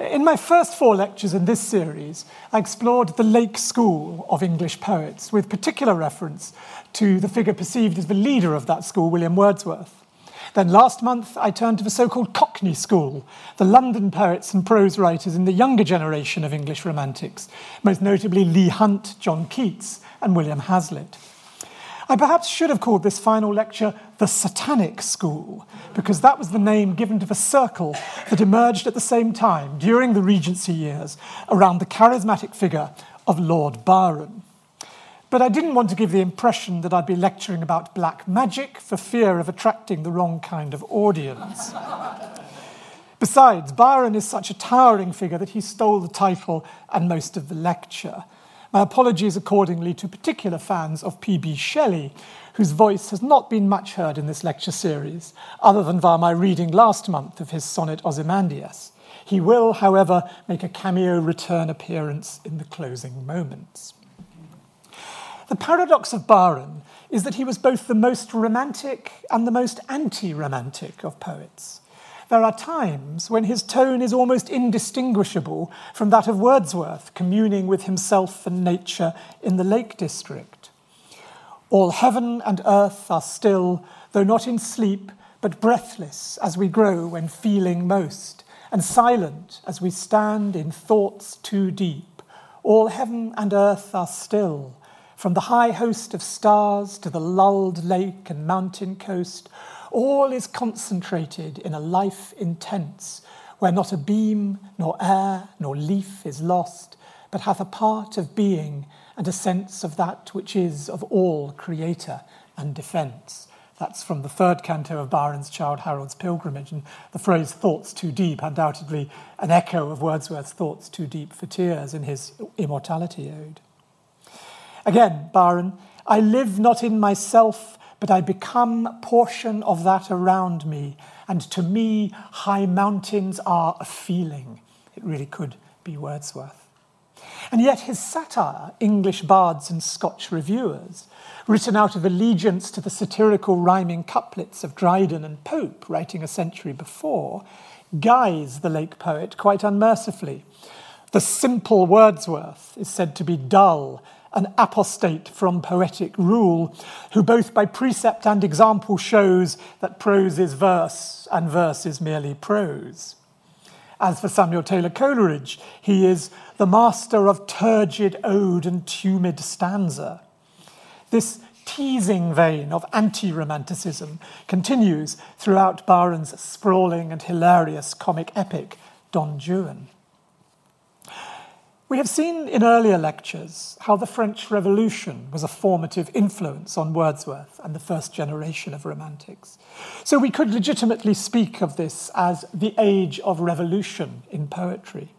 In my first four lectures in this series, I explored the Lake School of English poets, with particular reference to the figure perceived as the leader of that school, William Wordsworth. Then last month, I turned to the so called Cockney School, the London poets and prose writers in the younger generation of English Romantics, most notably Leigh Hunt, John Keats, and William Hazlitt. I perhaps should have called this final lecture the Satanic School, because that was the name given to the circle that emerged at the same time during the Regency years around the charismatic figure of Lord Byron. But I didn't want to give the impression that I'd be lecturing about black magic for fear of attracting the wrong kind of audience. Besides, Byron is such a towering figure that he stole the title and most of the lecture. My apologies accordingly to particular fans of P.B. Shelley, whose voice has not been much heard in this lecture series, other than via my reading last month of his sonnet Ozymandias. He will, however, make a cameo return appearance in the closing moments. The paradox of Byron is that he was both the most romantic and the most anti romantic of poets. There are times when his tone is almost indistinguishable from that of Wordsworth, communing with himself and nature in the Lake District. All heaven and earth are still, though not in sleep, but breathless as we grow when feeling most, and silent as we stand in thoughts too deep. All heaven and earth are still, from the high host of stars to the lulled lake and mountain coast, all is concentrated in a life intense, where not a beam, nor air, nor leaf is lost, but hath a part of being and a sense of that which is of all creator and defence. That's from the third canto of Byron's Childe Harold's Pilgrimage, and the phrase thoughts too deep, undoubtedly an echo of Wordsworth's thoughts too deep for tears in his Immortality Ode. Again, Byron, I live not in myself, but I become portion of that around me. And to me, high mountains are a feeling. It really could be Wordsworth. And yet, his satire, English bards and Scotch reviewers, written out of allegiance to the satirical rhyming couplets of Dryden and Pope, writing a century before, guys the lake poet quite unmercifully. The simple Wordsworth is said to be dull an apostate from poetic rule, who both by precept and example shows that prose is verse and verse is merely prose. As for Samuel Taylor Coleridge, he is the master of turgid ode and tumid stanza. This teasing vein of anti romanticism continues throughout Byron's sprawling and hilarious comic epic, Don Juan. We have seen in earlier lectures how the French Revolution was a formative influence on Wordsworth and the first generation of Romantics. So we could legitimately speak of this as the age of revolution in poetry.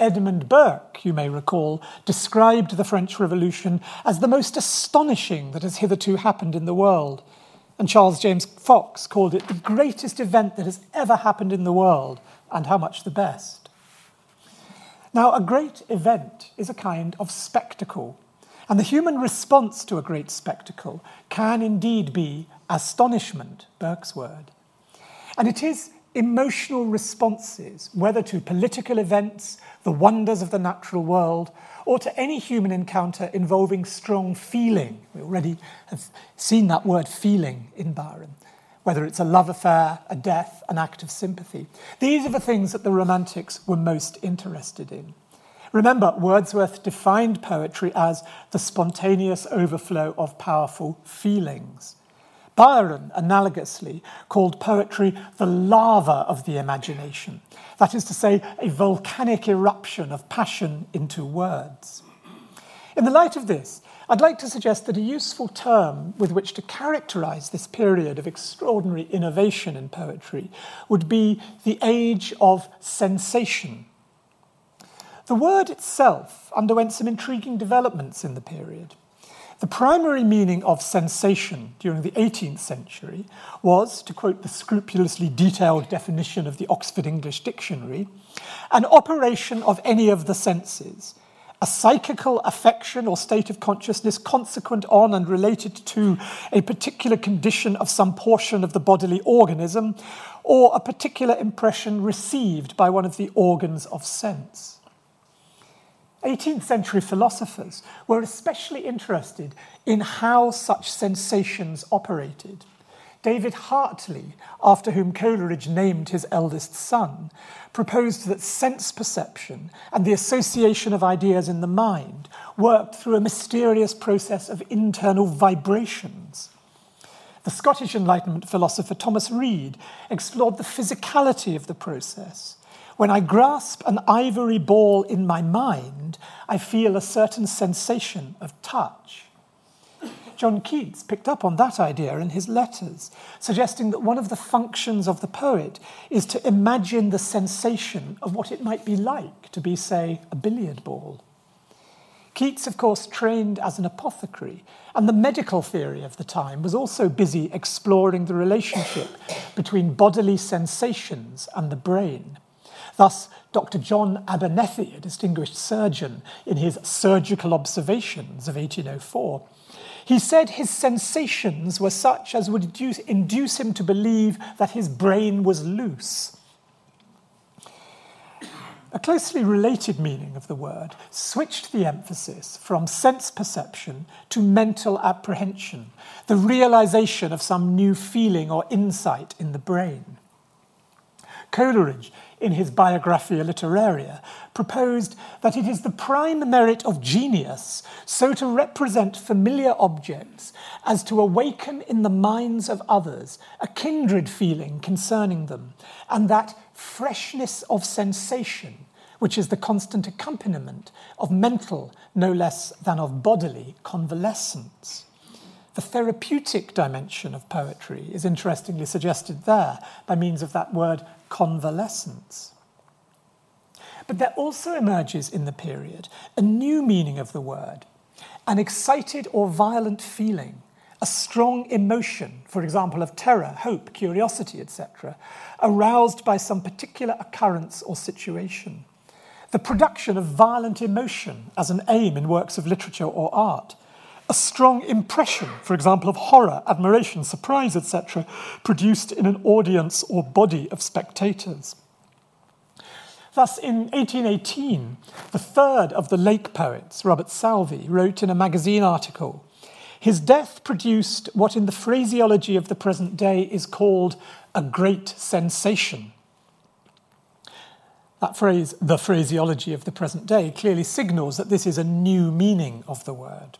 Edmund Burke, you may recall, described the French Revolution as the most astonishing that has hitherto happened in the world. And Charles James Fox called it the greatest event that has ever happened in the world, and how much the best. Now, a great event is a kind of spectacle, and the human response to a great spectacle can indeed be astonishment, Burke's word. And it is emotional responses, whether to political events, the wonders of the natural world, or to any human encounter involving strong feeling. We already have seen that word feeling in Byron whether it's a love affair, a death, an act of sympathy. These are the things that the Romantics were most interested in. Remember, Wordsworth defined poetry as the spontaneous overflow of powerful feelings. Byron, analogously, called poetry the lava of the imagination, that is to say, a volcanic eruption of passion into words. In the light of this, I'd like to suggest that a useful term with which to characterize this period of extraordinary innovation in poetry would be the age of sensation. The word itself underwent some intriguing developments in the period. The primary meaning of sensation during the 18th century was, to quote the scrupulously detailed definition of the Oxford English Dictionary, an operation of any of the senses a psychical affection or state of consciousness consequent on and related to a particular condition of some portion of the bodily organism, or a particular impression received by one of the organs of sense. 18th century philosophers were especially interested in how such sensations operated. David Hartley, after whom Coleridge named his eldest son, proposed that sense perception and the association of ideas in the mind worked through a mysterious process of internal vibrations. The Scottish Enlightenment philosopher Thomas Reid explored the physicality of the process. When I grasp an ivory ball in my mind, I feel a certain sensation of touch. John Keats picked up on that idea in his letters, suggesting that one of the functions of the poet is to imagine the sensation of what it might be like to be, say, a billiard ball. Keats, of course, trained as an apothecary, and the medical theory of the time was also busy exploring the relationship between bodily sensations and the brain. Thus, Dr. John Abernethy, a distinguished surgeon, in his Surgical Observations of 1804, he said his sensations were such as would induce, him to believe that his brain was loose. A closely related meaning of the word switched the emphasis from sense perception to mental apprehension, the realization of some new feeling or insight in the brain. Coleridge in his Biographia Literaria, proposed that it is the prime merit of genius so to represent familiar objects as to awaken in the minds of others a kindred feeling concerning them, and that freshness of sensation, which is the constant accompaniment of mental no less than of bodily convalescence. The therapeutic dimension of poetry is interestingly suggested there by means of that word convalescence. But there also emerges in the period a new meaning of the word, an excited or violent feeling, a strong emotion, for example, of terror, hope, curiosity, etc., aroused by some particular occurrence or situation. The production of violent emotion as an aim in works of literature or art, a strong impression, for example, of horror, admiration, surprise, etc., produced in an audience or body of spectators. Thus, in 1818, the third of the Lake poets, Robert Southey, wrote in a magazine article His death produced what, in the phraseology of the present day, is called a great sensation. That phrase, the phraseology of the present day, clearly signals that this is a new meaning of the word.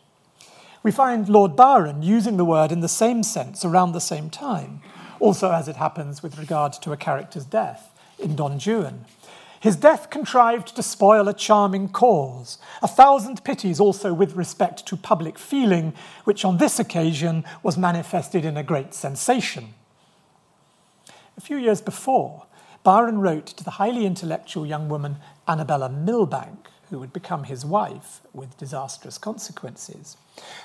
We find Lord Byron using the word in the same sense around the same time, also as it happens with regard to a character's death in Don Juan. His death contrived to spoil a charming cause, a thousand pities also with respect to public feeling, which on this occasion was manifested in a great sensation. A few years before, Byron wrote to the highly intellectual young woman Annabella Milbank, who would become his wife with disastrous consequences.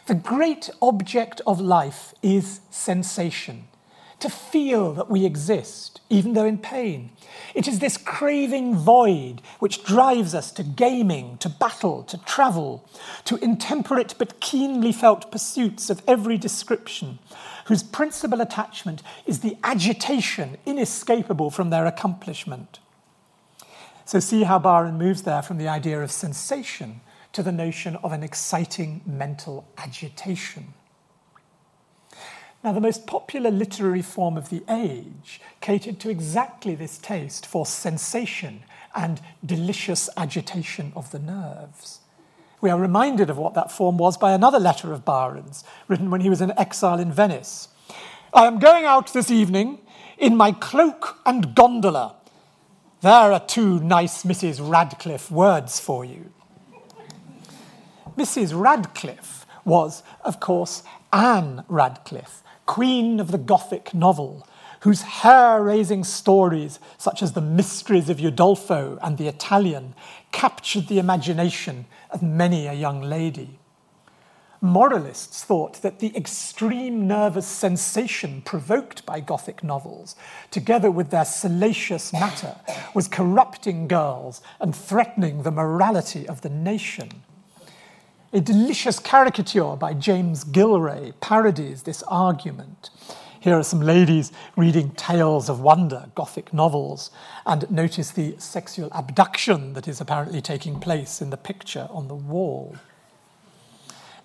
The great object of life is sensation, to feel that we exist, even though in pain. It is this craving void which drives us to gaming, to battle, to travel, to intemperate but keenly felt pursuits of every description, whose principal attachment is the agitation inescapable from their accomplishment. So, see how Byron moves there from the idea of sensation to the notion of an exciting mental agitation. Now, the most popular literary form of the age catered to exactly this taste for sensation and delicious agitation of the nerves. We are reminded of what that form was by another letter of Byron's, written when he was in exile in Venice. I am going out this evening in my cloak and gondola. There are two nice Mrs. Radcliffe words for you. Mrs. Radcliffe was, of course, Anne Radcliffe, queen of the Gothic novel, whose hair raising stories, such as The Mysteries of Udolpho and The Italian, captured the imagination of many a young lady. Moralists thought that the extreme nervous sensation provoked by Gothic novels, together with their salacious matter, was corrupting girls and threatening the morality of the nation. A delicious caricature by James Gillray parodies this argument. Here are some ladies reading tales of wonder, Gothic novels, and notice the sexual abduction that is apparently taking place in the picture on the wall.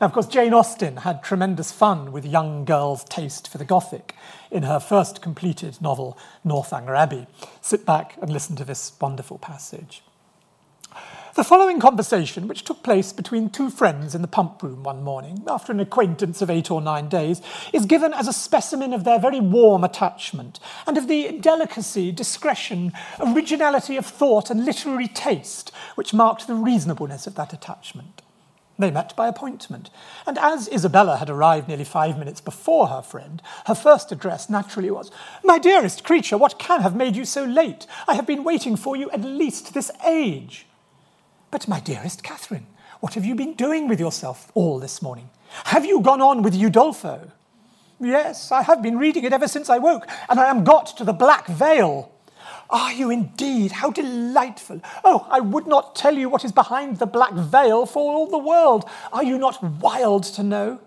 Of course, Jane Austen had tremendous fun with young girls' taste for the Gothic in her first completed novel, Northanger Abbey. Sit back and listen to this wonderful passage. The following conversation, which took place between two friends in the pump room one morning, after an acquaintance of eight or nine days, is given as a specimen of their very warm attachment and of the delicacy, discretion, originality of thought, and literary taste which marked the reasonableness of that attachment. They met by appointment, and as Isabella had arrived nearly five minutes before her friend, her first address naturally was, My dearest creature, what can have made you so late? I have been waiting for you at least this age. But, my dearest Catherine, what have you been doing with yourself all this morning? Have you gone on with Udolpho? Yes, I have been reading it ever since I woke, and I am got to the Black Veil. Are you indeed? How delightful! Oh, I would not tell you what is behind the black veil for all the world. Are you not wild to know?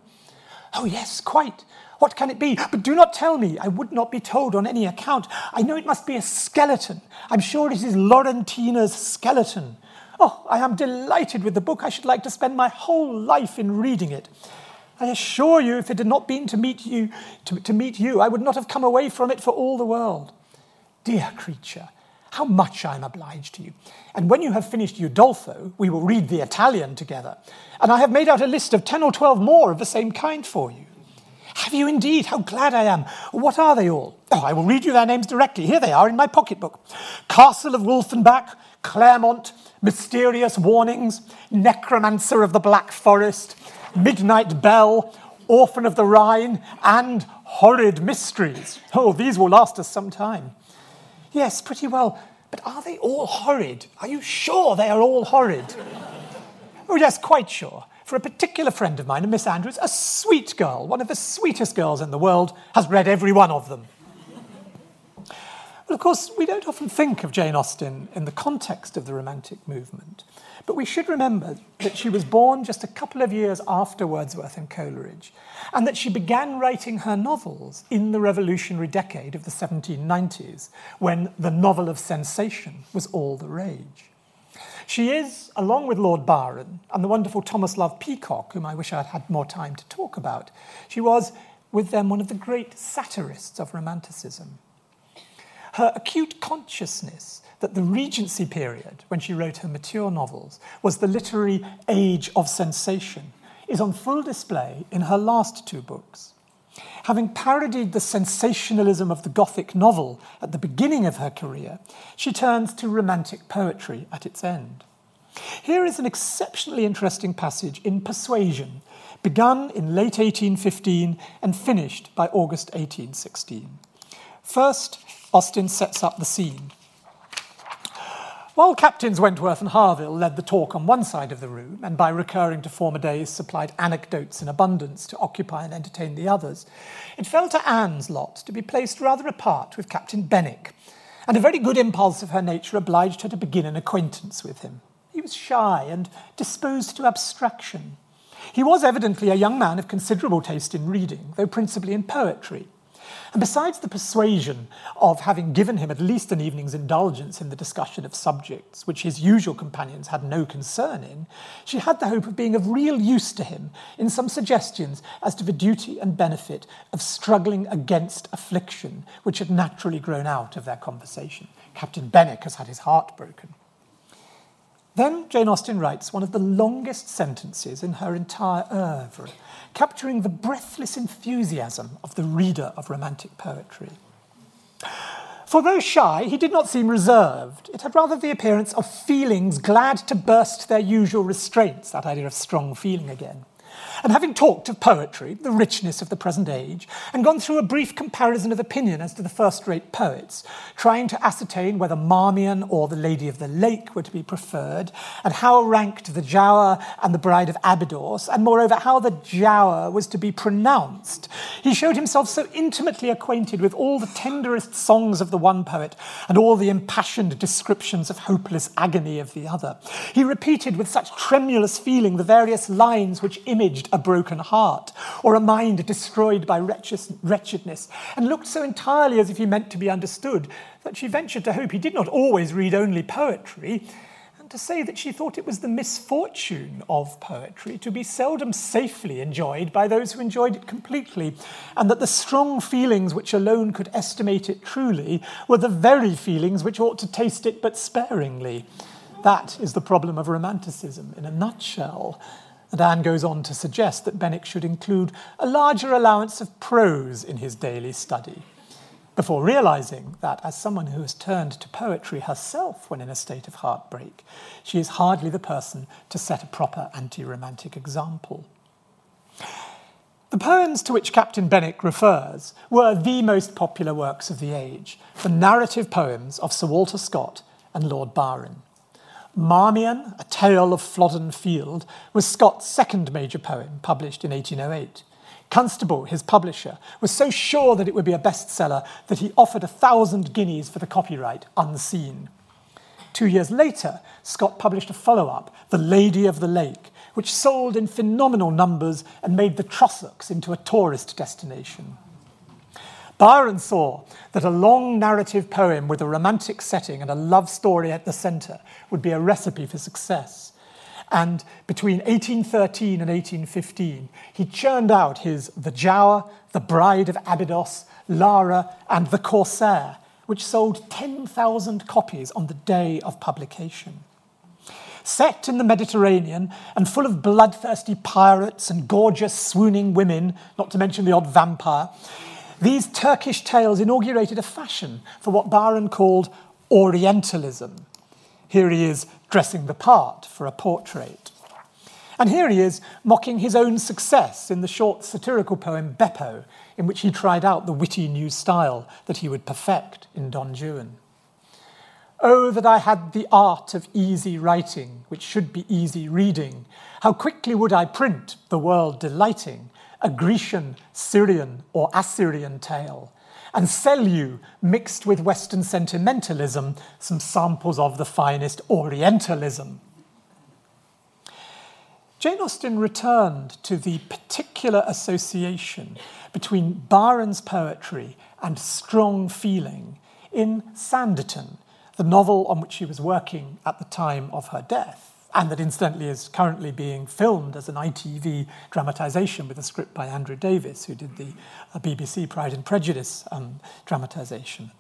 Oh, yes, quite. What can it be? But do not tell me. I would not be told on any account. I know it must be a skeleton. I'm sure it is Laurentina's skeleton. Oh, I am delighted with the book. I should like to spend my whole life in reading it. I assure you, if it had not been to meet you, to, to meet you, I would not have come away from it for all the world. Dear creature, how much I am obliged to you. And when you have finished Udolpho, we will read the Italian together. And I have made out a list of 10 or 12 more of the same kind for you. Have you indeed? How glad I am. What are they all? Oh, I will read you their names directly. Here they are in my pocketbook Castle of Wolfenbach, Clermont, Mysterious Warnings, Necromancer of the Black Forest, Midnight Bell, Orphan of the Rhine, and Horrid Mysteries. Oh, these will last us some time. Yes, pretty well. But are they all horrid? Are you sure they are all horrid? oh, yes, quite sure. For a particular friend of mine, a Miss Andrews, a sweet girl, one of the sweetest girls in the world, has read every one of them. Well, of course, we don't often think of Jane Austen in the context of the Romantic movement, but we should remember that she was born just a couple of years after Wordsworth and Coleridge, and that she began writing her novels in the revolutionary decade of the 1790s, when the novel of sensation was all the rage. She is, along with Lord Byron and the wonderful Thomas Love Peacock, whom I wish I'd had more time to talk about, she was, with them, one of the great satirists of Romanticism. Her acute consciousness that the Regency period, when she wrote her mature novels, was the literary age of sensation, is on full display in her last two books. Having parodied the sensationalism of the Gothic novel at the beginning of her career, she turns to romantic poetry at its end. Here is an exceptionally interesting passage in Persuasion, begun in late 1815 and finished by August 1816. First, Austen sets up the scene. While Captains Wentworth and Harville led the talk on one side of the room, and by recurring to former days supplied anecdotes in abundance to occupy and entertain the others, it fell to Anne's lot to be placed rather apart with Captain Benwick, and a very good impulse of her nature obliged her to begin an acquaintance with him. He was shy and disposed to abstraction. He was evidently a young man of considerable taste in reading, though principally in poetry. And besides the persuasion of having given him at least an evening's indulgence in the discussion of subjects which his usual companions had no concern in, she had the hope of being of real use to him in some suggestions as to the duty and benefit of struggling against affliction which had naturally grown out of their conversation. Captain Benwick has had his heart broken. Then Jane Austen writes one of the longest sentences in her entire oeuvre capturing the breathless enthusiasm of the reader of romantic poetry. For though shy, he did not seem reserved. It had rather the appearance of feelings glad to burst their usual restraints, that idea of strong feeling again. And having talked of poetry, the richness of the present age, and gone through a brief comparison of opinion as to the first rate poets, trying to ascertain whether Marmion or the Lady of the Lake were to be preferred, and how ranked the Giaour and the Bride of Abydos, and moreover, how the Giaour was to be pronounced, he showed himself so intimately acquainted with all the tenderest songs of the one poet and all the impassioned descriptions of hopeless agony of the other. He repeated with such tremulous feeling the various lines which imaged a broken heart or a mind destroyed by wretchedness, and looked so entirely as if he meant to be understood that she ventured to hope he did not always read only poetry, and to say that she thought it was the misfortune of poetry to be seldom safely enjoyed by those who enjoyed it completely, and that the strong feelings which alone could estimate it truly were the very feelings which ought to taste it but sparingly. That is the problem of Romanticism in a nutshell. And Anne goes on to suggest that Benwick should include a larger allowance of prose in his daily study, before realizing that, as someone who has turned to poetry herself when in a state of heartbreak, she is hardly the person to set a proper anti romantic example. The poems to which Captain Benwick refers were the most popular works of the age, the narrative poems of Sir Walter Scott and Lord Byron. Marmion, A Tale of Flodden Field, was Scott's second major poem, published in 1808. Constable, his publisher, was so sure that it would be a bestseller that he offered a thousand guineas for the copyright unseen. Two years later, Scott published a follow up, The Lady of the Lake, which sold in phenomenal numbers and made the Trossachs into a tourist destination. Byron saw that a long narrative poem with a romantic setting and a love story at the centre would be a recipe for success. And between 1813 and 1815, he churned out his The Giaour, The Bride of Abydos, Lara, and The Corsair, which sold 10,000 copies on the day of publication. Set in the Mediterranean and full of bloodthirsty pirates and gorgeous, swooning women, not to mention the odd vampire, these Turkish tales inaugurated a fashion for what Byron called Orientalism. Here he is dressing the part for a portrait. And here he is mocking his own success in the short satirical poem Beppo, in which he tried out the witty new style that he would perfect in Don Juan. Oh, that I had the art of easy writing, which should be easy reading. How quickly would I print, the world delighting, a Grecian, Syrian, or Assyrian tale, and sell you, mixed with Western sentimentalism, some samples of the finest Orientalism. Jane Austen returned to the particular association between Byron's poetry and strong feeling in Sanditon, the novel on which she was working at the time of her death and that incidentally is currently being filmed as an ITV dramatisation with a script by Andrew Davies, who did the uh, BBC Pride and Prejudice um, dramatisation.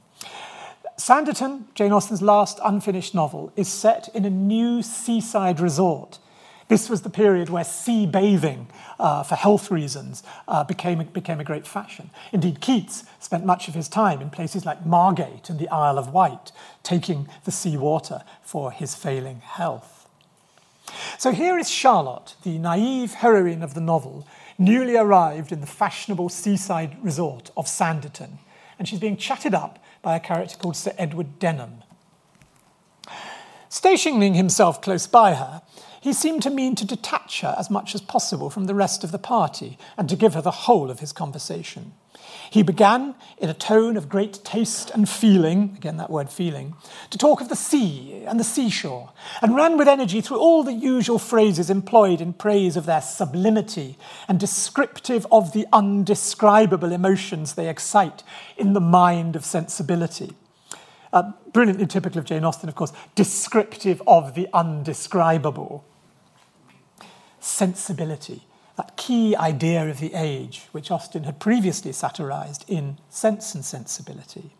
Sanditon, Jane Austen's last unfinished novel, is set in a new seaside resort. This was the period where sea bathing, uh, for health reasons, uh, became, became a great fashion. Indeed, Keats spent much of his time in places like Margate and the Isle of Wight, taking the sea water for his failing health. So here is Charlotte, the naive heroine of the novel, newly arrived in the fashionable seaside resort of Sanditon, and she's being chatted up by a character called Sir Edward Denham. Stationing himself close by her, he seemed to mean to detach her as much as possible from the rest of the party and to give her the whole of his conversation. He began, in a tone of great taste and feeling, again that word feeling, to talk of the sea and the seashore, and ran with energy through all the usual phrases employed in praise of their sublimity and descriptive of the undescribable emotions they excite in the mind of sensibility. Uh, brilliantly typical of Jane Austen, of course, descriptive of the undescribable. Sensibility that key idea of the age, which Austen had previously satirized in Sense and Sensibility.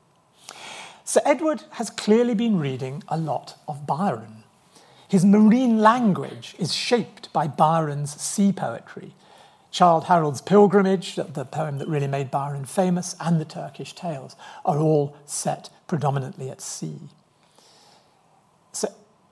Sir Edward has clearly been reading a lot of Byron. His marine language is shaped by Byron's sea poetry. Childe Harold's Pilgrimage, the poem that really made Byron famous, and the Turkish Tales are all set predominantly at sea. Sir,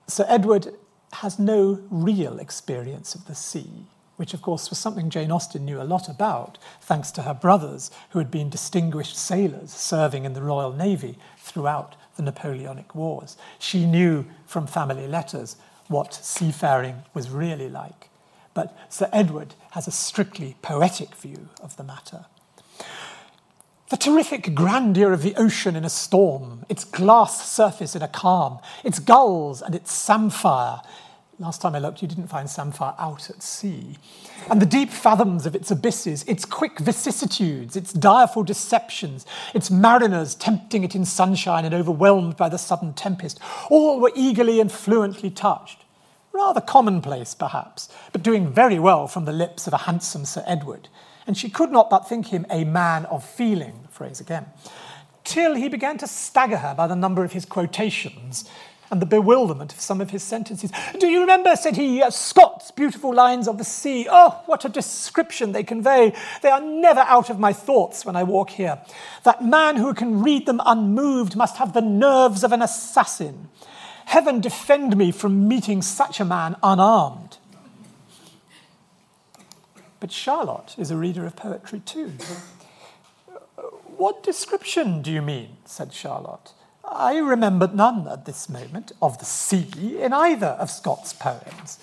Sir Edward has no real experience of the sea which of course was something Jane Austen knew a lot about, thanks to her brothers, who had been distinguished sailors serving in the Royal Navy throughout the Napoleonic Wars. She knew from family letters what seafaring was really like. But Sir Edward has a strictly poetic view of the matter. The terrific grandeur of the ocean in a storm, its glass surface in a calm, its gulls and its samphire, Last time I looked, you didn't find samphire out at sea. And the deep fathoms of its abysses, its quick vicissitudes, its direful deceptions, its mariners tempting it in sunshine and overwhelmed by the sudden tempest, all were eagerly and fluently touched. Rather commonplace, perhaps, but doing very well from the lips of a handsome Sir Edward. And she could not but think him a man of feeling, phrase again, till he began to stagger her by the number of his quotations and the bewilderment of some of his sentences. Do you remember, said he, uh, Scott's beautiful lines of the sea? Oh, what a description they convey. They are never out of my thoughts when I walk here. That man who can read them unmoved must have the nerves of an assassin. Heaven defend me from meeting such a man unarmed. But Charlotte is a reader of poetry too. What description do you mean? said Charlotte. I remember none at this moment of the sea in either of Scott's poems.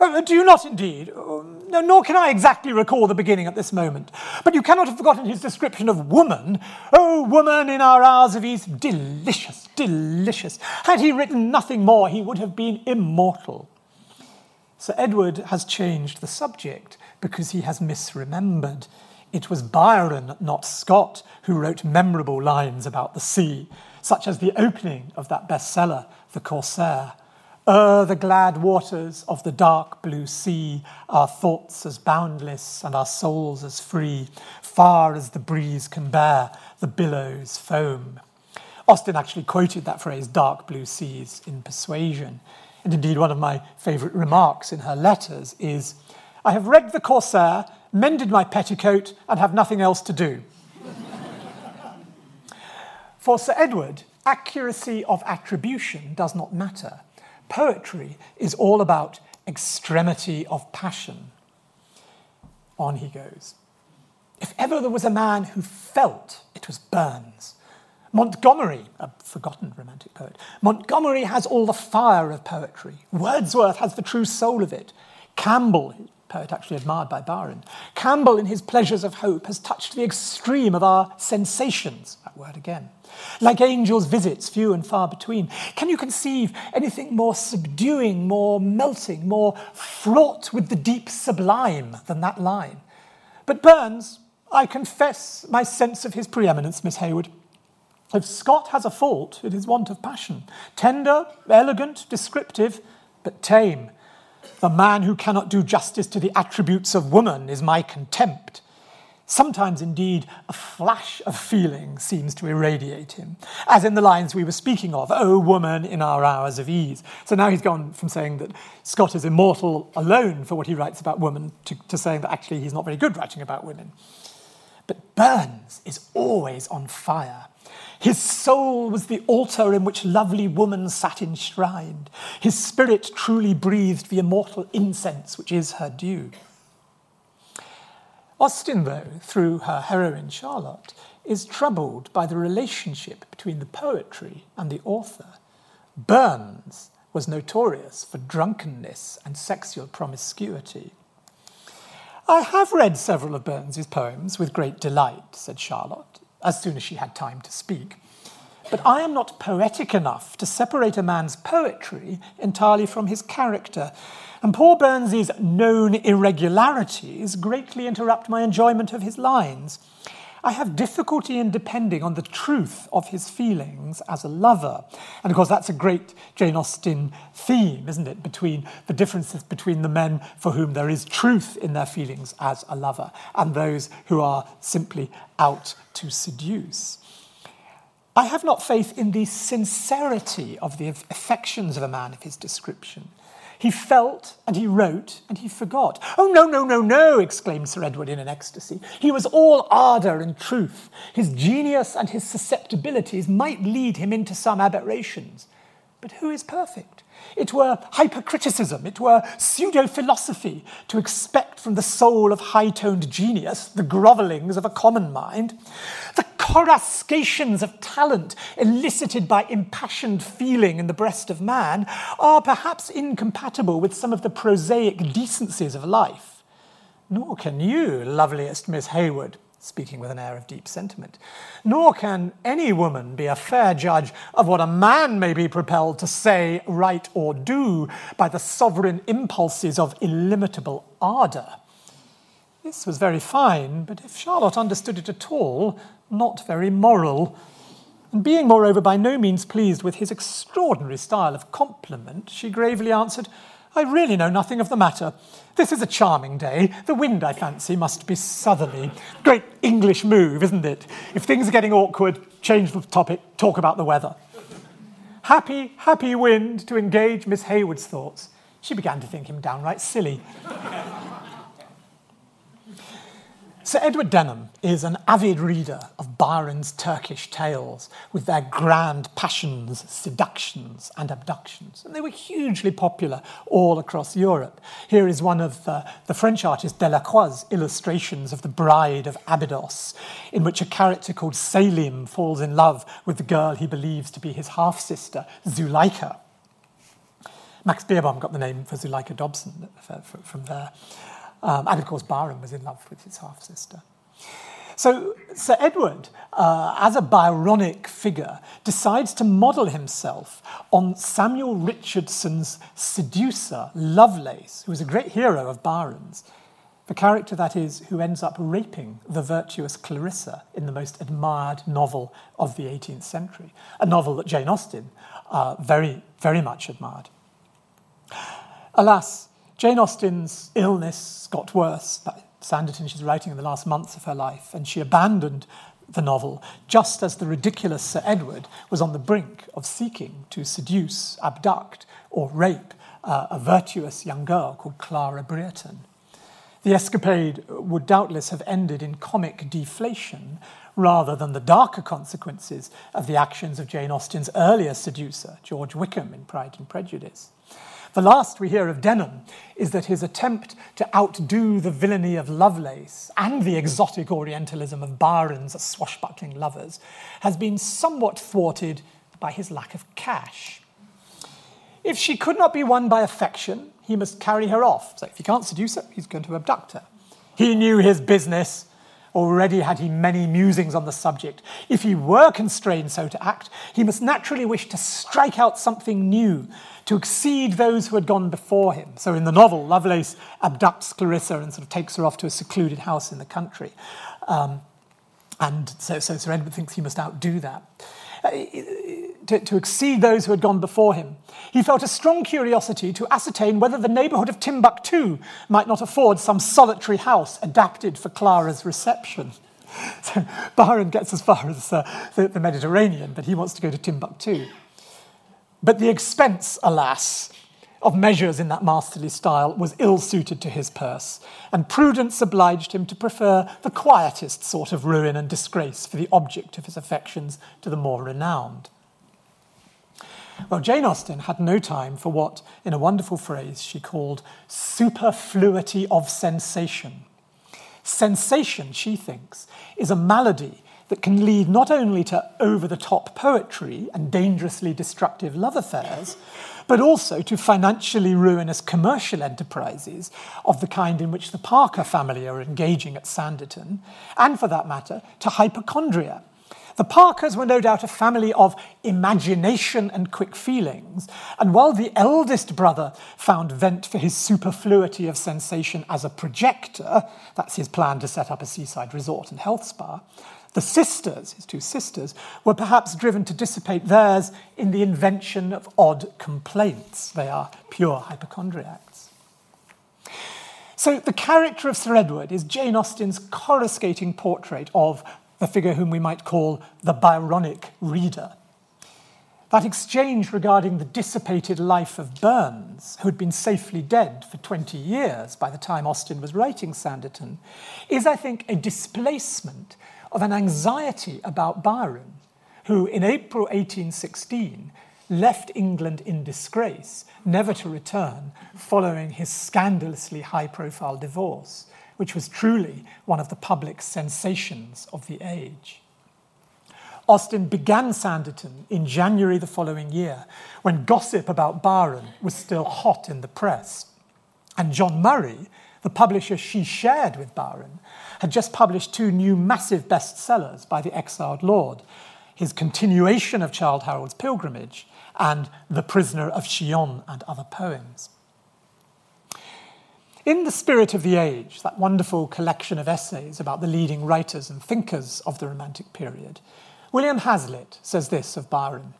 Oh, do you not indeed? Oh, no, nor can I exactly recall the beginning at this moment. But you cannot have forgotten his description of woman. Oh, woman in our hours of ease. Delicious, delicious. Had he written nothing more, he would have been immortal. Sir Edward has changed the subject because he has misremembered. It was Byron, not Scott, who wrote memorable lines about the sea such as the opening of that bestseller, The Corsair. O'er the glad waters of the dark blue sea, our thoughts as boundless and our souls as free, far as the breeze can bear the billows foam. Austen actually quoted that phrase, dark blue seas, in Persuasion. And indeed, one of my favourite remarks in her letters is I have read the Corsair, mended my petticoat, and have nothing else to do. For Sir Edward, accuracy of attribution does not matter. Poetry is all about extremity of passion. On he goes. If ever there was a man who felt, it was Burns. Montgomery, a forgotten romantic poet, Montgomery has all the fire of poetry. Wordsworth has the true soul of it. Campbell, poet actually admired by Byron. Campbell, in his Pleasures of Hope, has touched the extreme of our sensations, that word again. Like angels' visits, few and far between. Can you conceive anything more subduing, more melting, more fraught with the deep sublime than that line? But Burns, I confess my sense of his preeminence, Miss Heywood. If Scott has a fault, it is want of passion. Tender, elegant, descriptive, but tame the man who cannot do justice to the attributes of woman is my contempt. Sometimes, indeed, a flash of feeling seems to irradiate him, as in the lines we were speaking of, O woman in our hours of ease. So now he's gone from saying that Scott is immortal alone for what he writes about women to, to saying that actually he's not very good writing about women. But Burns is always on fire. His soul was the altar in which lovely woman sat enshrined. His spirit truly breathed the immortal incense which is her due. Austen, though, through her heroine Charlotte, is troubled by the relationship between the poetry and the author. Burns was notorious for drunkenness and sexual promiscuity. I have read several of Burns's poems with great delight, said Charlotte as soon as she had time to speak. But I am not poetic enough to separate a man's poetry entirely from his character. And poor Burns's known irregularities greatly interrupt my enjoyment of his lines. I have difficulty in depending on the truth of his feelings as a lover. And of course, that's a great Jane Austen theme, isn't it? Between the differences between the men for whom there is truth in their feelings as a lover and those who are simply out to seduce. I have not faith in the sincerity of the affections of a man of his description. He felt and he wrote and he forgot. Oh, no, no, no, no, exclaimed Sir Edward in an ecstasy. He was all ardour and truth. His genius and his susceptibilities might lead him into some aberrations. But who is perfect? It were hypercriticism, it were pseudo philosophy to expect from the soul of high toned genius the grovellings of a common mind. The coruscations of talent elicited by impassioned feeling in the breast of man are perhaps incompatible with some of the prosaic decencies of life. Nor can you, loveliest Miss Heywood, speaking with an air of deep sentiment. Nor can any woman be a fair judge of what a man may be propelled to say, write, or do by the sovereign impulses of illimitable ardour. This was very fine, but if Charlotte understood it at all, not very moral. And being, moreover, by no means pleased with his extraordinary style of compliment, she gravely answered, I really know nothing of the matter. This is a charming day. The wind, I fancy, must be southerly. Great English move, isn't it? If things are getting awkward, change the topic, talk about the weather. Happy, happy wind to engage Miss Heywood's thoughts. She began to think him downright silly. Sir Edward Denham is an avid reader of Byron's Turkish tales with their grand passions, seductions, and abductions. And they were hugely popular all across Europe. Here is one of uh, the French artist Delacroix's illustrations of The Bride of Abydos, in which a character called Selim falls in love with the girl he believes to be his half sister, Zuleika. Max Beerbohm got the name for Zuleika Dobson uh, from there. Um, and of course, Byron was in love with his half sister. So Sir Edward, uh, as a Byronic figure, decides to model himself on Samuel Richardson's seducer, Lovelace, who was a great hero of Byron's, the character, that is, who ends up raping the virtuous Clarissa in the most admired novel of the 18th century, a novel that Jane Austen uh, very, very much admired. Alas, Jane Austen's illness got worse. Sanditon, she's writing in the last months of her life, and she abandoned the novel just as the ridiculous Sir Edward was on the brink of seeking to seduce, abduct, or rape uh, a virtuous young girl called Clara Brereton. The escapade would doubtless have ended in comic deflation rather than the darker consequences of the actions of Jane Austen's earlier seducer, George Wickham, in Pride and Prejudice. The last we hear of Denham is that his attempt to outdo the villainy of Lovelace and the exotic Orientalism of Byron's swashbuckling lovers has been somewhat thwarted by his lack of cash. If she could not be won by affection, he must carry her off. So if he can't seduce her, he's going to abduct her. He knew his business. Already had he many musings on the subject. If he were constrained so to act, he must naturally wish to strike out something new, to exceed those who had gone before him. So in the novel, Lovelace abducts Clarissa and sort of takes her off to a secluded house in the country. Um, and so, so Sir Edward thinks he must outdo that. Uh, to, to, exceed those who had gone before him. He felt a strong curiosity to ascertain whether the neighbourhood of Timbuktu might not afford some solitary house adapted for Clara's reception. So Byron gets as far as uh, the, the Mediterranean, but he wants to go to Timbuktu. But the expense, alas, of measures in that masterly style was ill suited to his purse, and prudence obliged him to prefer the quietest sort of ruin and disgrace for the object of his affections to the more renowned. Well, Jane Austen had no time for what, in a wonderful phrase, she called superfluity of sensation. Sensation, she thinks, is a malady that can lead not only to over the top poetry and dangerously destructive love affairs, but also to financially ruinous commercial enterprises of the kind in which the Parker family are engaging at Sanditon, and for that matter, to hypochondria. The Parkers were no doubt a family of imagination and quick feelings, and while the eldest brother found vent for his superfluity of sensation as a projector, that's his plan to set up a seaside resort and health spa, the sisters, his two sisters, were perhaps driven to dissipate theirs in the invention of odd complaints. They are pure hypochondriacs. So, the character of Sir Edward is Jane Austen's coruscating portrait of the figure whom we might call the Byronic reader. That exchange regarding the dissipated life of Burns, who had been safely dead for 20 years by the time Austen was writing Sanditon, is, I think, a displacement of an anxiety about Byron, who in April 1816 left England in disgrace, never to return, following his scandalously high profile divorce, which was truly one of the public sensations of the age. Austen began Sanditon in January the following year, when gossip about Byron was still hot in the press. And John Murray, the publisher she shared with Byron, had just published two new massive bestsellers by the exiled lord his continuation of Childe Harold's Pilgrimage and The Prisoner of Chillon and other poems. In The Spirit of the Age, that wonderful collection of essays about the leading writers and thinkers of the Romantic period, William Hazlitt says this of Byron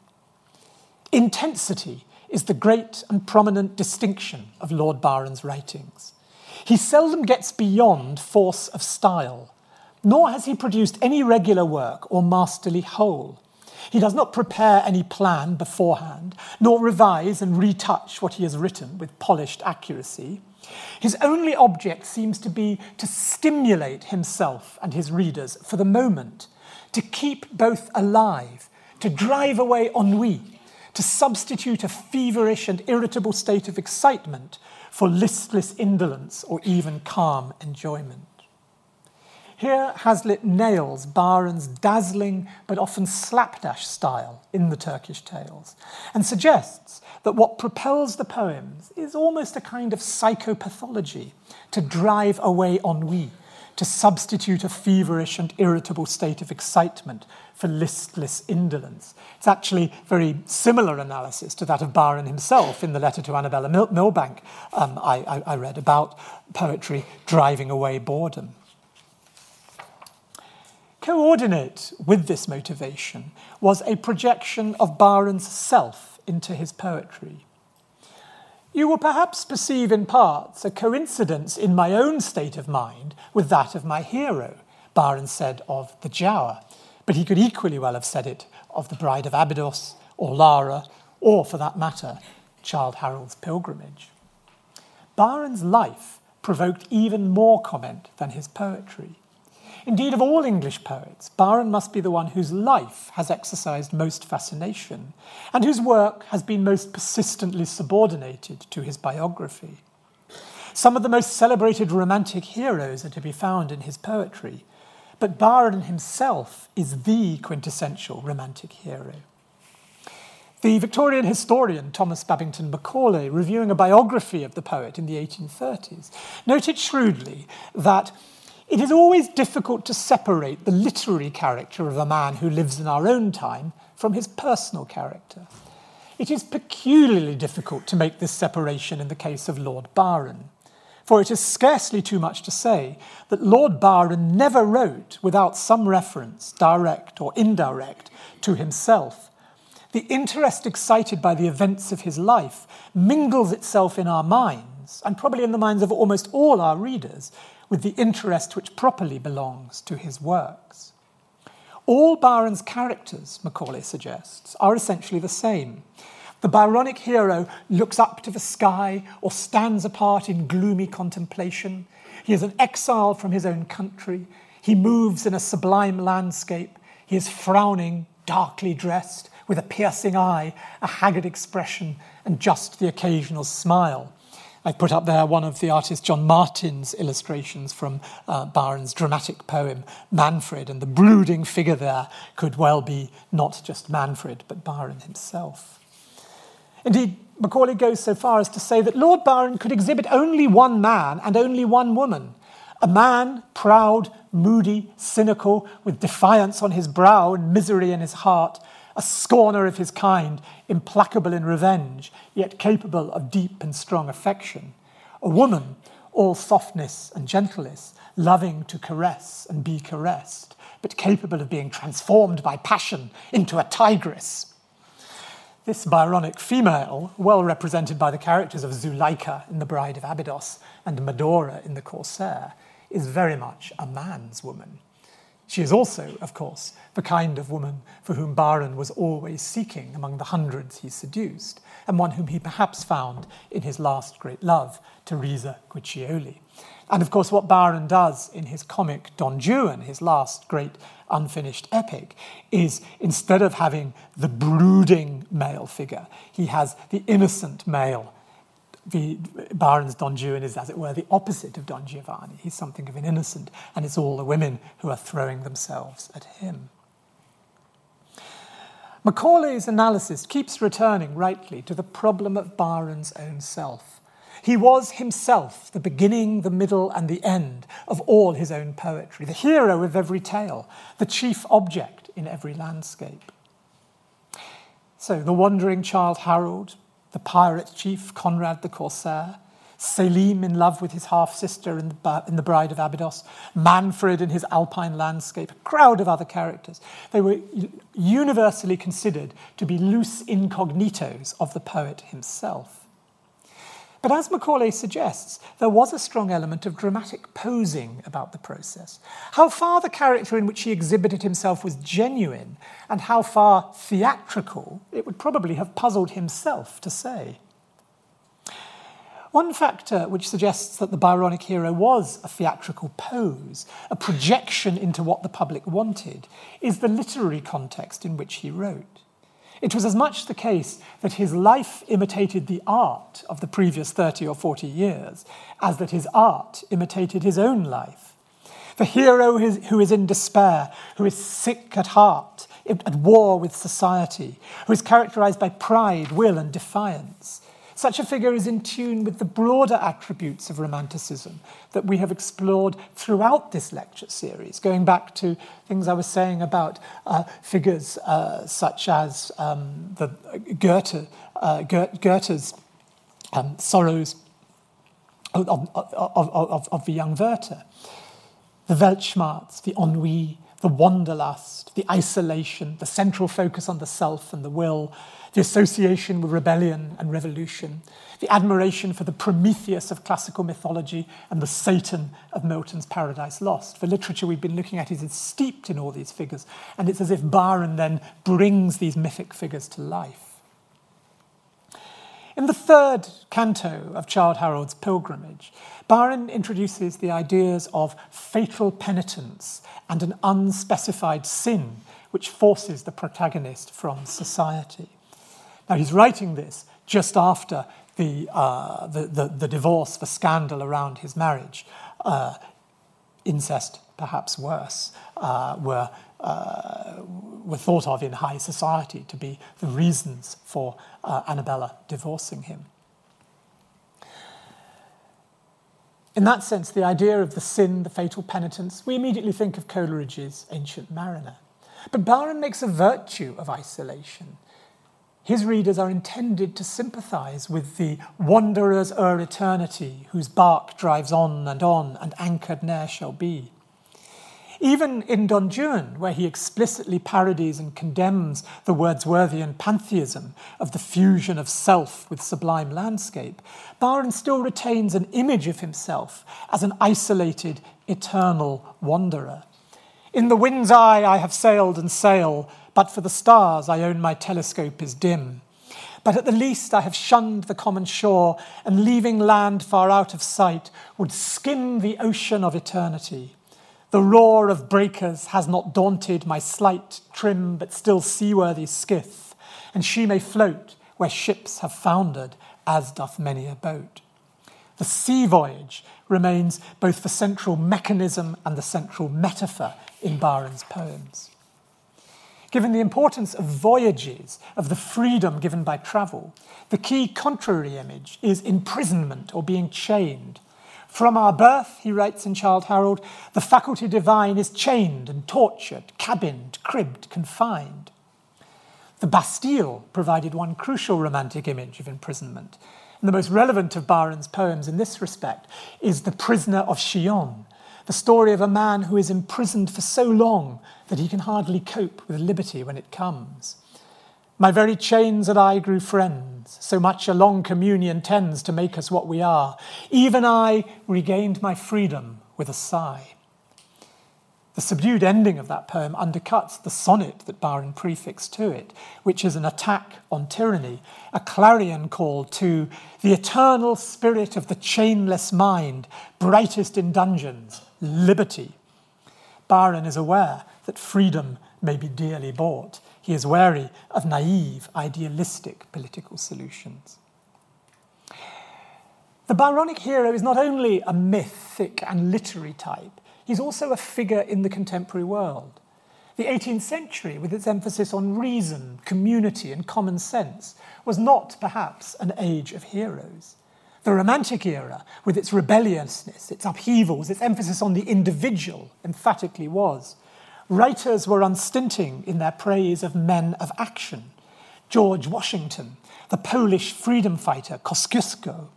Intensity is the great and prominent distinction of Lord Byron's writings. He seldom gets beyond force of style, nor has he produced any regular work or masterly whole. He does not prepare any plan beforehand, nor revise and retouch what he has written with polished accuracy. His only object seems to be to stimulate himself and his readers for the moment, to keep both alive, to drive away ennui, to substitute a feverish and irritable state of excitement for listless indolence or even calm enjoyment. Here, Hazlitt nails Byron's dazzling but often slapdash style in the Turkish tales and suggests that what propels the poems is almost a kind of psychopathology to drive away ennui, to substitute a feverish and irritable state of excitement for listless indolence. It's actually very similar analysis to that of Byron himself in the letter to Annabella Mil- Milbank um, I, I, I read about poetry driving away boredom. Coordinate with this motivation was a projection of Byron's self into his poetry. You will perhaps perceive in parts a coincidence in my own state of mind with that of my hero, Byron said of the Giaour, but he could equally well have said it of the Bride of Abydos or Lara, or for that matter, Childe Harold's Pilgrimage. Byron's life provoked even more comment than his poetry. Indeed, of all English poets, Byron must be the one whose life has exercised most fascination and whose work has been most persistently subordinated to his biography. Some of the most celebrated romantic heroes are to be found in his poetry, but Byron himself is the quintessential romantic hero. The Victorian historian Thomas Babington Macaulay, reviewing a biography of the poet in the 1830s, noted shrewdly that it is always difficult to separate the literary character of a man who lives in our own time from his personal character. It is peculiarly difficult to make this separation in the case of Lord Byron, for it is scarcely too much to say that Lord Byron never wrote without some reference, direct or indirect, to himself. The interest excited by the events of his life mingles itself in our minds, and probably in the minds of almost all our readers, with the interest which properly belongs to his works. All Byron's characters, Macaulay suggests, are essentially the same. The Byronic hero looks up to the sky or stands apart in gloomy contemplation. He is an exile from his own country. He moves in a sublime landscape. He is frowning, darkly dressed, with a piercing eye, a haggard expression, and just the occasional smile. I've put up there one of the artist John Martin's illustrations from uh, Byron's dramatic poem, Manfred, and the brooding figure there could well be not just Manfred, but Byron himself. Indeed, Macaulay goes so far as to say that Lord Byron could exhibit only one man and only one woman. A man, proud, moody, cynical, with defiance on his brow and misery in his heart, a scorner of his kind, implacable in revenge, yet capable of deep and strong affection. A woman, all softness and gentleness, loving to caress and be caressed, but capable of being transformed by passion into a tigress. This Byronic female, well represented by the characters of Zuleika in The Bride of Abydos and Medora in The Corsair, is very much a man's woman. She is also, of course, the kind of woman for whom Byron was always seeking among the hundreds he seduced, and one whom he perhaps found in his last great love, Teresa Guiccioli. And of course, what Byron does in his comic Don Juan, his last great unfinished epic, is instead of having the brooding male figure, he has the innocent male the Byron's Don Juan is, as it were, the opposite of Don Giovanni. He's something of an innocent, and it's all the women who are throwing themselves at him. Macaulay's analysis keeps returning rightly to the problem of Byron's own self. He was himself the beginning, the middle, and the end of all his own poetry, the hero of every tale, the chief object in every landscape. So, the wandering Childe Harold, the pirate chief Conrad the Corsair, Selim in love with his half sister in the, in the Bride of Abydos, Manfred in his alpine landscape, a crowd of other characters. They were universally considered to be loose incognitos of the poet himself. But as Macaulay suggests, there was a strong element of dramatic posing about the process. How far the character in which he exhibited himself was genuine and how far theatrical, it would probably have puzzled himself to say. One factor which suggests that the Byronic hero was a theatrical pose, a projection into what the public wanted, is the literary context in which he wrote. It was as much the case that his life imitated the art of the previous 30 or 40 years as that his art imitated his own life. The hero who is in despair, who is sick at heart, at war with society, who is characterized by pride, will, and defiance, such a figure is in tune with the broader attributes of Romanticism that we have explored throughout this lecture series, going back to things I was saying about uh, figures uh, such as um, the Goethe, uh, Goethe's um, sorrows of, of, of, of, the young Werther, the Weltschmerz, the ennui, the wanderlust, the isolation, the central focus on the self and the will, the association with rebellion and revolution, the admiration for the Prometheus of classical mythology and the Satan of Milton's Paradise Lost. The literature we've been looking at is steeped in all these figures, and it's as if Byron then brings these mythic figures to life. In the third canto of Childe Harold's Pilgrimage, Byron introduces the ideas of fatal penitence and an unspecified sin which forces the protagonist from society. Now, he's writing this just after the, uh, the, the, the, divorce, the scandal around his marriage. Uh, incest, perhaps worse, uh, were, uh, were thought of in high society to be the reasons for uh, Annabella divorcing him. In that sense, the idea of the sin, the fatal penitence, we immediately think of Coleridge's Ancient Mariner. But Byron makes a virtue of isolation. His readers are intended to sympathize with the wanderers o'er eternity, whose bark drives on and on, and anchored ne'er shall be. Even in Don Juan, where he explicitly parodies and condemns the Wordsworthian pantheism of the fusion of self with sublime landscape, Byron still retains an image of himself as an isolated, eternal wanderer. In the wind's eye I have sailed and sail, but for the stars, I own my telescope is dim. But at the least, I have shunned the common shore, and leaving land far out of sight, would skim the ocean of eternity. The roar of breakers has not daunted my slight, trim, but still seaworthy skiff, and she may float where ships have foundered, as doth many a boat. The sea voyage remains both the central mechanism and the central metaphor in Byron's poems. Given the importance of voyages, of the freedom given by travel, the key contrary image is imprisonment or being chained. From our birth, he writes in Childe Harold, the faculty divine is chained and tortured, cabined, cribbed, confined. The Bastille provided one crucial romantic image of imprisonment. And the most relevant of Byron's poems in this respect is The Prisoner of Chillon, the story of a man who is imprisoned for so long that he can hardly cope with liberty when it comes. My very chains and I grew friends, so much a long communion tends to make us what we are. Even I regained my freedom with a sigh. The subdued ending of that poem undercuts the sonnet that Byron prefixed to it, which is an attack on tyranny, a clarion call to the eternal spirit of the chainless mind, brightest in dungeons, liberty. Byron is aware that freedom may be dearly bought. He is wary of naive, idealistic political solutions. The Byronic hero is not only a mythic and literary type, He's also a figure in the contemporary world. The 18th century, with its emphasis on reason, community, and common sense, was not perhaps an age of heroes. The Romantic era, with its rebelliousness, its upheavals, its emphasis on the individual, emphatically was. Writers were unstinting in their praise of men of action. George Washington, the Polish freedom fighter Kosciuszko,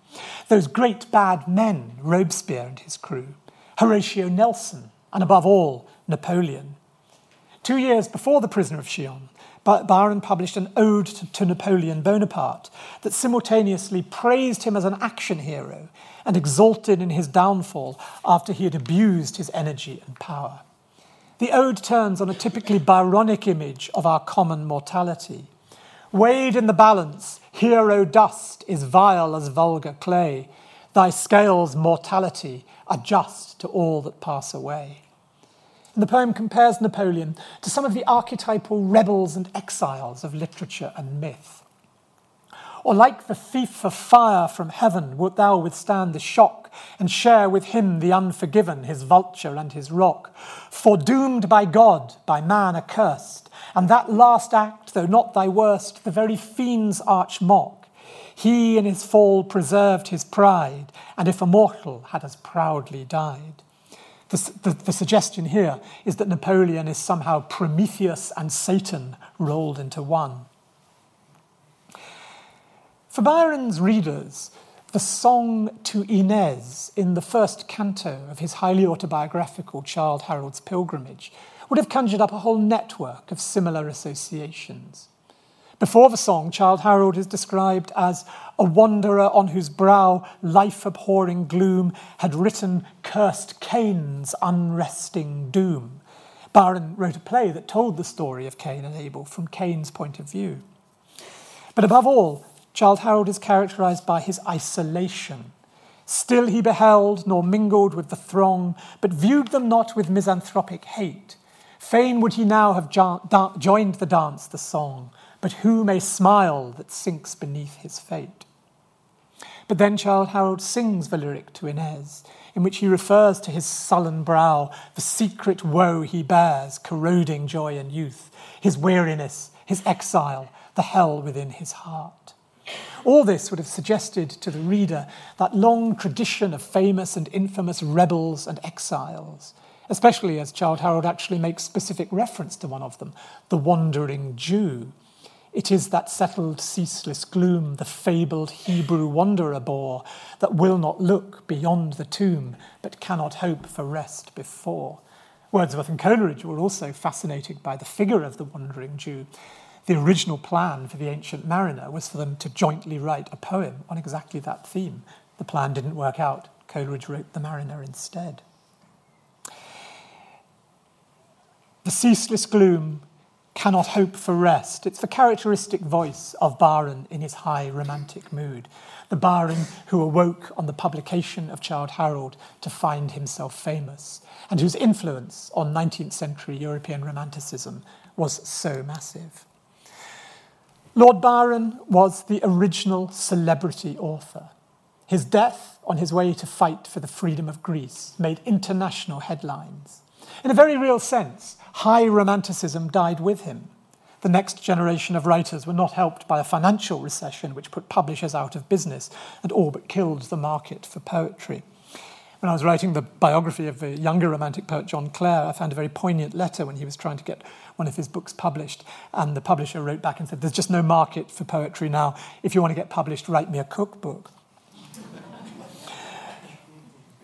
those great bad men, Robespierre and his crew. Horatio Nelson, and above all, Napoleon. Two years before The Prisoner of Chillon, Byron published an ode to Napoleon Bonaparte that simultaneously praised him as an action hero and exulted in his downfall after he had abused his energy and power. The ode turns on a typically Byronic image of our common mortality. Weighed in the balance, hero dust is vile as vulgar clay. Thy scales, mortality, are just to all that pass away. And the poem compares Napoleon to some of the archetypal rebels and exiles of literature and myth. Or like the thief of fire from heaven, wilt thou withstand the shock and share with him the unforgiven, his vulture and his rock? Foredoomed by God, by man accursed, and that last act, though not thy worst, the very fiend's arch mock he in his fall preserved his pride, and if a mortal had as proudly died. The, the, the, suggestion here is that Napoleon is somehow Prometheus and Satan rolled into one. For Byron's readers, the song to Inez in the first canto of his highly autobiographical Childe Harold's Pilgrimage would have conjured up a whole network of similar associations. Before the song, Childe Harold is described as a wanderer on whose brow life abhorring gloom had written cursed Cain's unresting doom. Byron wrote a play that told the story of Cain and Abel from Cain's point of view. But above all, Childe Harold is characterized by his isolation. Still he beheld, nor mingled with the throng, but viewed them not with misanthropic hate. Fain would he now have jo- da- joined the dance, the song, but who may smile that sinks beneath his fate? But then Childe Harold sings the lyric to Inez, in which he refers to his sullen brow, the secret woe he bears, corroding joy and youth, his weariness, his exile, the hell within his heart. All this would have suggested to the reader that long tradition of famous and infamous rebels and exiles, especially as Childe Harold actually makes specific reference to one of them, the Wandering Jew, it is that settled, ceaseless gloom the fabled Hebrew wanderer bore, that will not look beyond the tomb, but cannot hope for rest before. Wordsworth and Coleridge were also fascinated by the figure of the wandering Jew. The original plan for the Ancient Mariner was for them to jointly write a poem on exactly that theme. The plan didn't work out. Coleridge wrote The Mariner instead. The ceaseless gloom cannot hope for rest. It's the characteristic voice of Byron in his high romantic mood. The Byron who awoke on the publication of Childe Harold to find himself famous, and whose influence on 19th century European Romanticism was so massive. Lord Byron was the original celebrity author. His death on his way to fight for the freedom of Greece made international headlines. In a very real sense, high romanticism died with him. The next generation of writers were not helped by a financial recession which put publishers out of business and all but killed the market for poetry. When I was writing the biography of the younger romantic poet John Clare, I found a very poignant letter when he was trying to get one of his books published. And the publisher wrote back and said, There's just no market for poetry now. If you want to get published, write me a cookbook.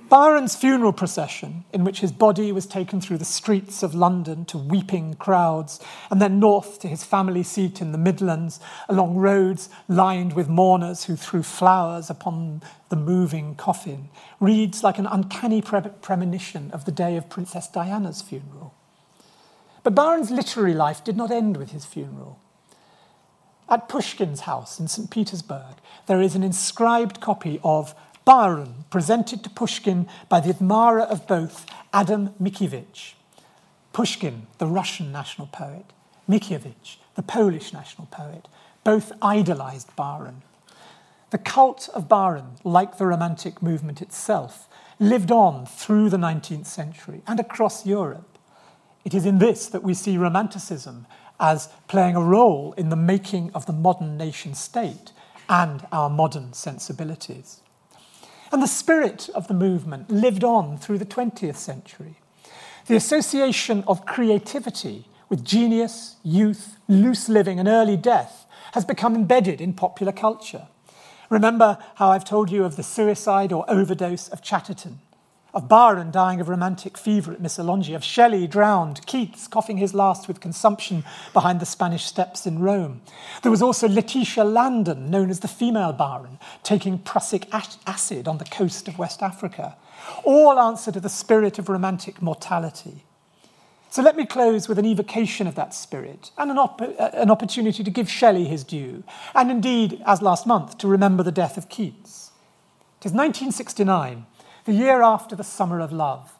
Byron's funeral procession, in which his body was taken through the streets of London to weeping crowds, and then north to his family seat in the Midlands, along roads lined with mourners who threw flowers upon the moving coffin, reads like an uncanny pre- premonition of the day of Princess Diana's funeral. But Byron's literary life did not end with his funeral. At Pushkin's house in St. Petersburg, there is an inscribed copy of Byron, presented to Pushkin by the admirer of both, Adam Mickiewicz. Pushkin, the Russian national poet, Mickiewicz, the Polish national poet, both idolized Byron. The cult of Byron, like the Romantic movement itself, lived on through the 19th century and across Europe. It is in this that we see Romanticism as playing a role in the making of the modern nation state and our modern sensibilities. And the spirit of the movement lived on through the 20th century. The association of creativity with genius, youth, loose living, and early death has become embedded in popular culture. Remember how I've told you of the suicide or overdose of Chatterton, of Byron dying of romantic fever at Missolonghi, of Shelley drowned, Keats coughing his last with consumption behind the Spanish steps in Rome. There was also Letitia Landon, known as the female Byron, taking prussic acid on the coast of West Africa. All answer to the spirit of romantic mortality. So let me close with an evocation of that spirit and an, op- uh, an opportunity to give Shelley his due, and indeed, as last month, to remember the death of Keats. It is 1969 the year after the Summer of Love.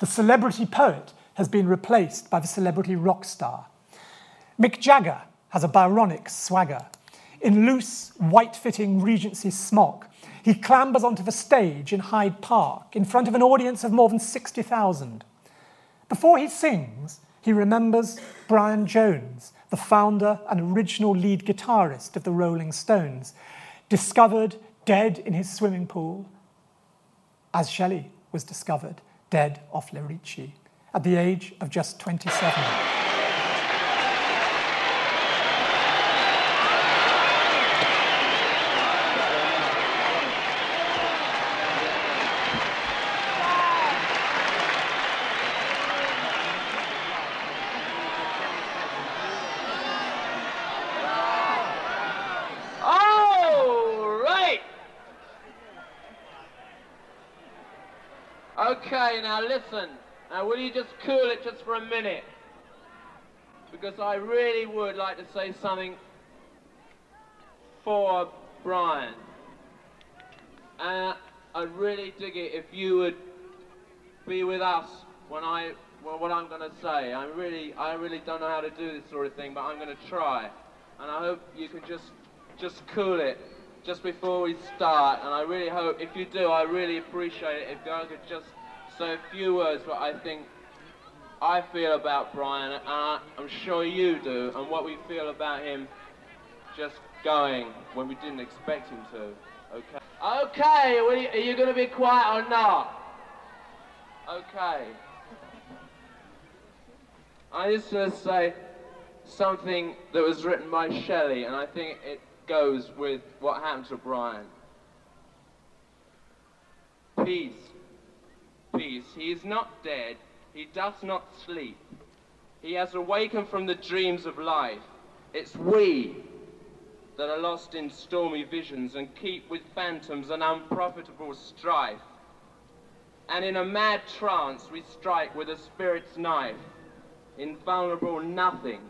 The celebrity poet has been replaced by the celebrity rock star. Mick Jagger has a Byronic swagger. In loose, white fitting Regency smock, he clambers onto the stage in Hyde Park in front of an audience of more than 60,000. Before he sings, he remembers Brian Jones, the founder and original lead guitarist of the Rolling Stones, discovered dead in his swimming pool as Shelley was discovered dead off Lerici at the age of just 27. Okay, now listen. Now, will you just cool it just for a minute? Because I really would like to say something for Brian. And I'd really dig it if you would be with us when I, well, what I'm going to say. I really, I really don't know how to do this sort of thing, but I'm going to try. And I hope you can just, just cool it just before we start. And I really hope, if you do, I really appreciate it if I could just say a few words what I think I feel about Brian, and I, am sure you do, and what we feel about him just going when we didn't expect him to. Okay. Okay, are you, you going to be quiet or not? Okay. I just want to say something that was written by Shelley, and I think it goes with what happened to Brian. Peace peace. He is not dead. He does not sleep. He has awakened from the dreams of life. It's we that are lost in stormy visions and keep with phantoms an unprofitable strife. And in a mad trance we strike with a spirit's knife, invulnerable nothing.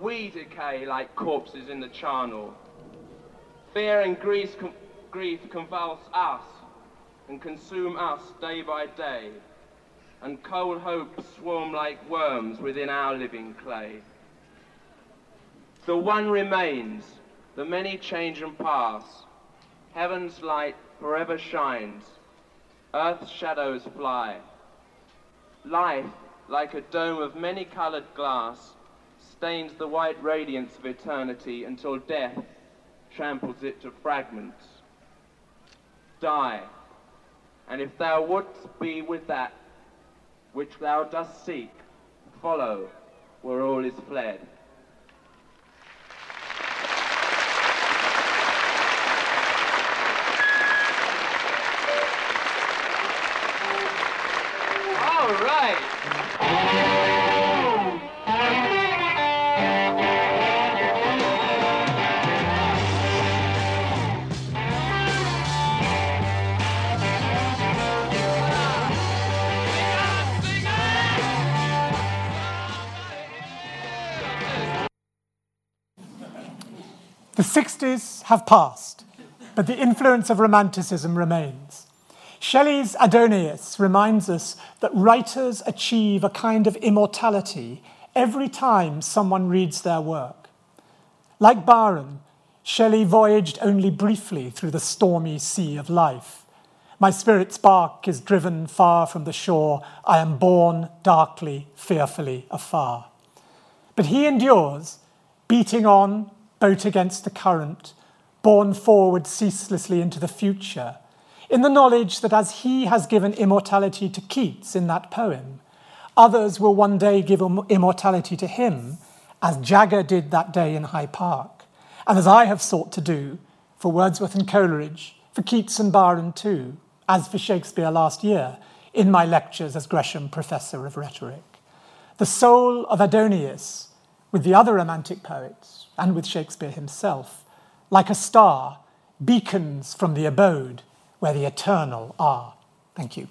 We decay like corpses in the charnel. Fear and grief, grief convulse us, and consume us day by day, and cold hopes swarm like worms within our living clay. The one remains, the many change and pass, heaven's light forever shines, earth's shadows fly. Life, like a dome of many-colored glass, stains the white radiance of eternity until death tramples it to fragments. Die, and if thou wouldst be with that which thou dost seek, follow where all is fled. All right. 60s have passed, but the influence of Romanticism remains. Shelley's Adonais reminds us that writers achieve a kind of immortality every time someone reads their work. Like Byron, Shelley voyaged only briefly through the stormy sea of life. My spirit's bark is driven far from the shore. I am borne darkly, fearfully afar. But he endures, beating on, boat against the current, borne forward ceaselessly into the future, in the knowledge that as he has given immortality to Keats in that poem, others will one day give immortality to him, as Jagger did that day in Hyde Park, and as I have sought to do for Wordsworth and Coleridge, for Keats and Byron too, as for Shakespeare last year in my lectures as Gresham Professor of Rhetoric. The soul of Adonais, with the other Romantic poets, and with Shakespeare himself, like a star, beacons from the abode where the eternal are. Thank you.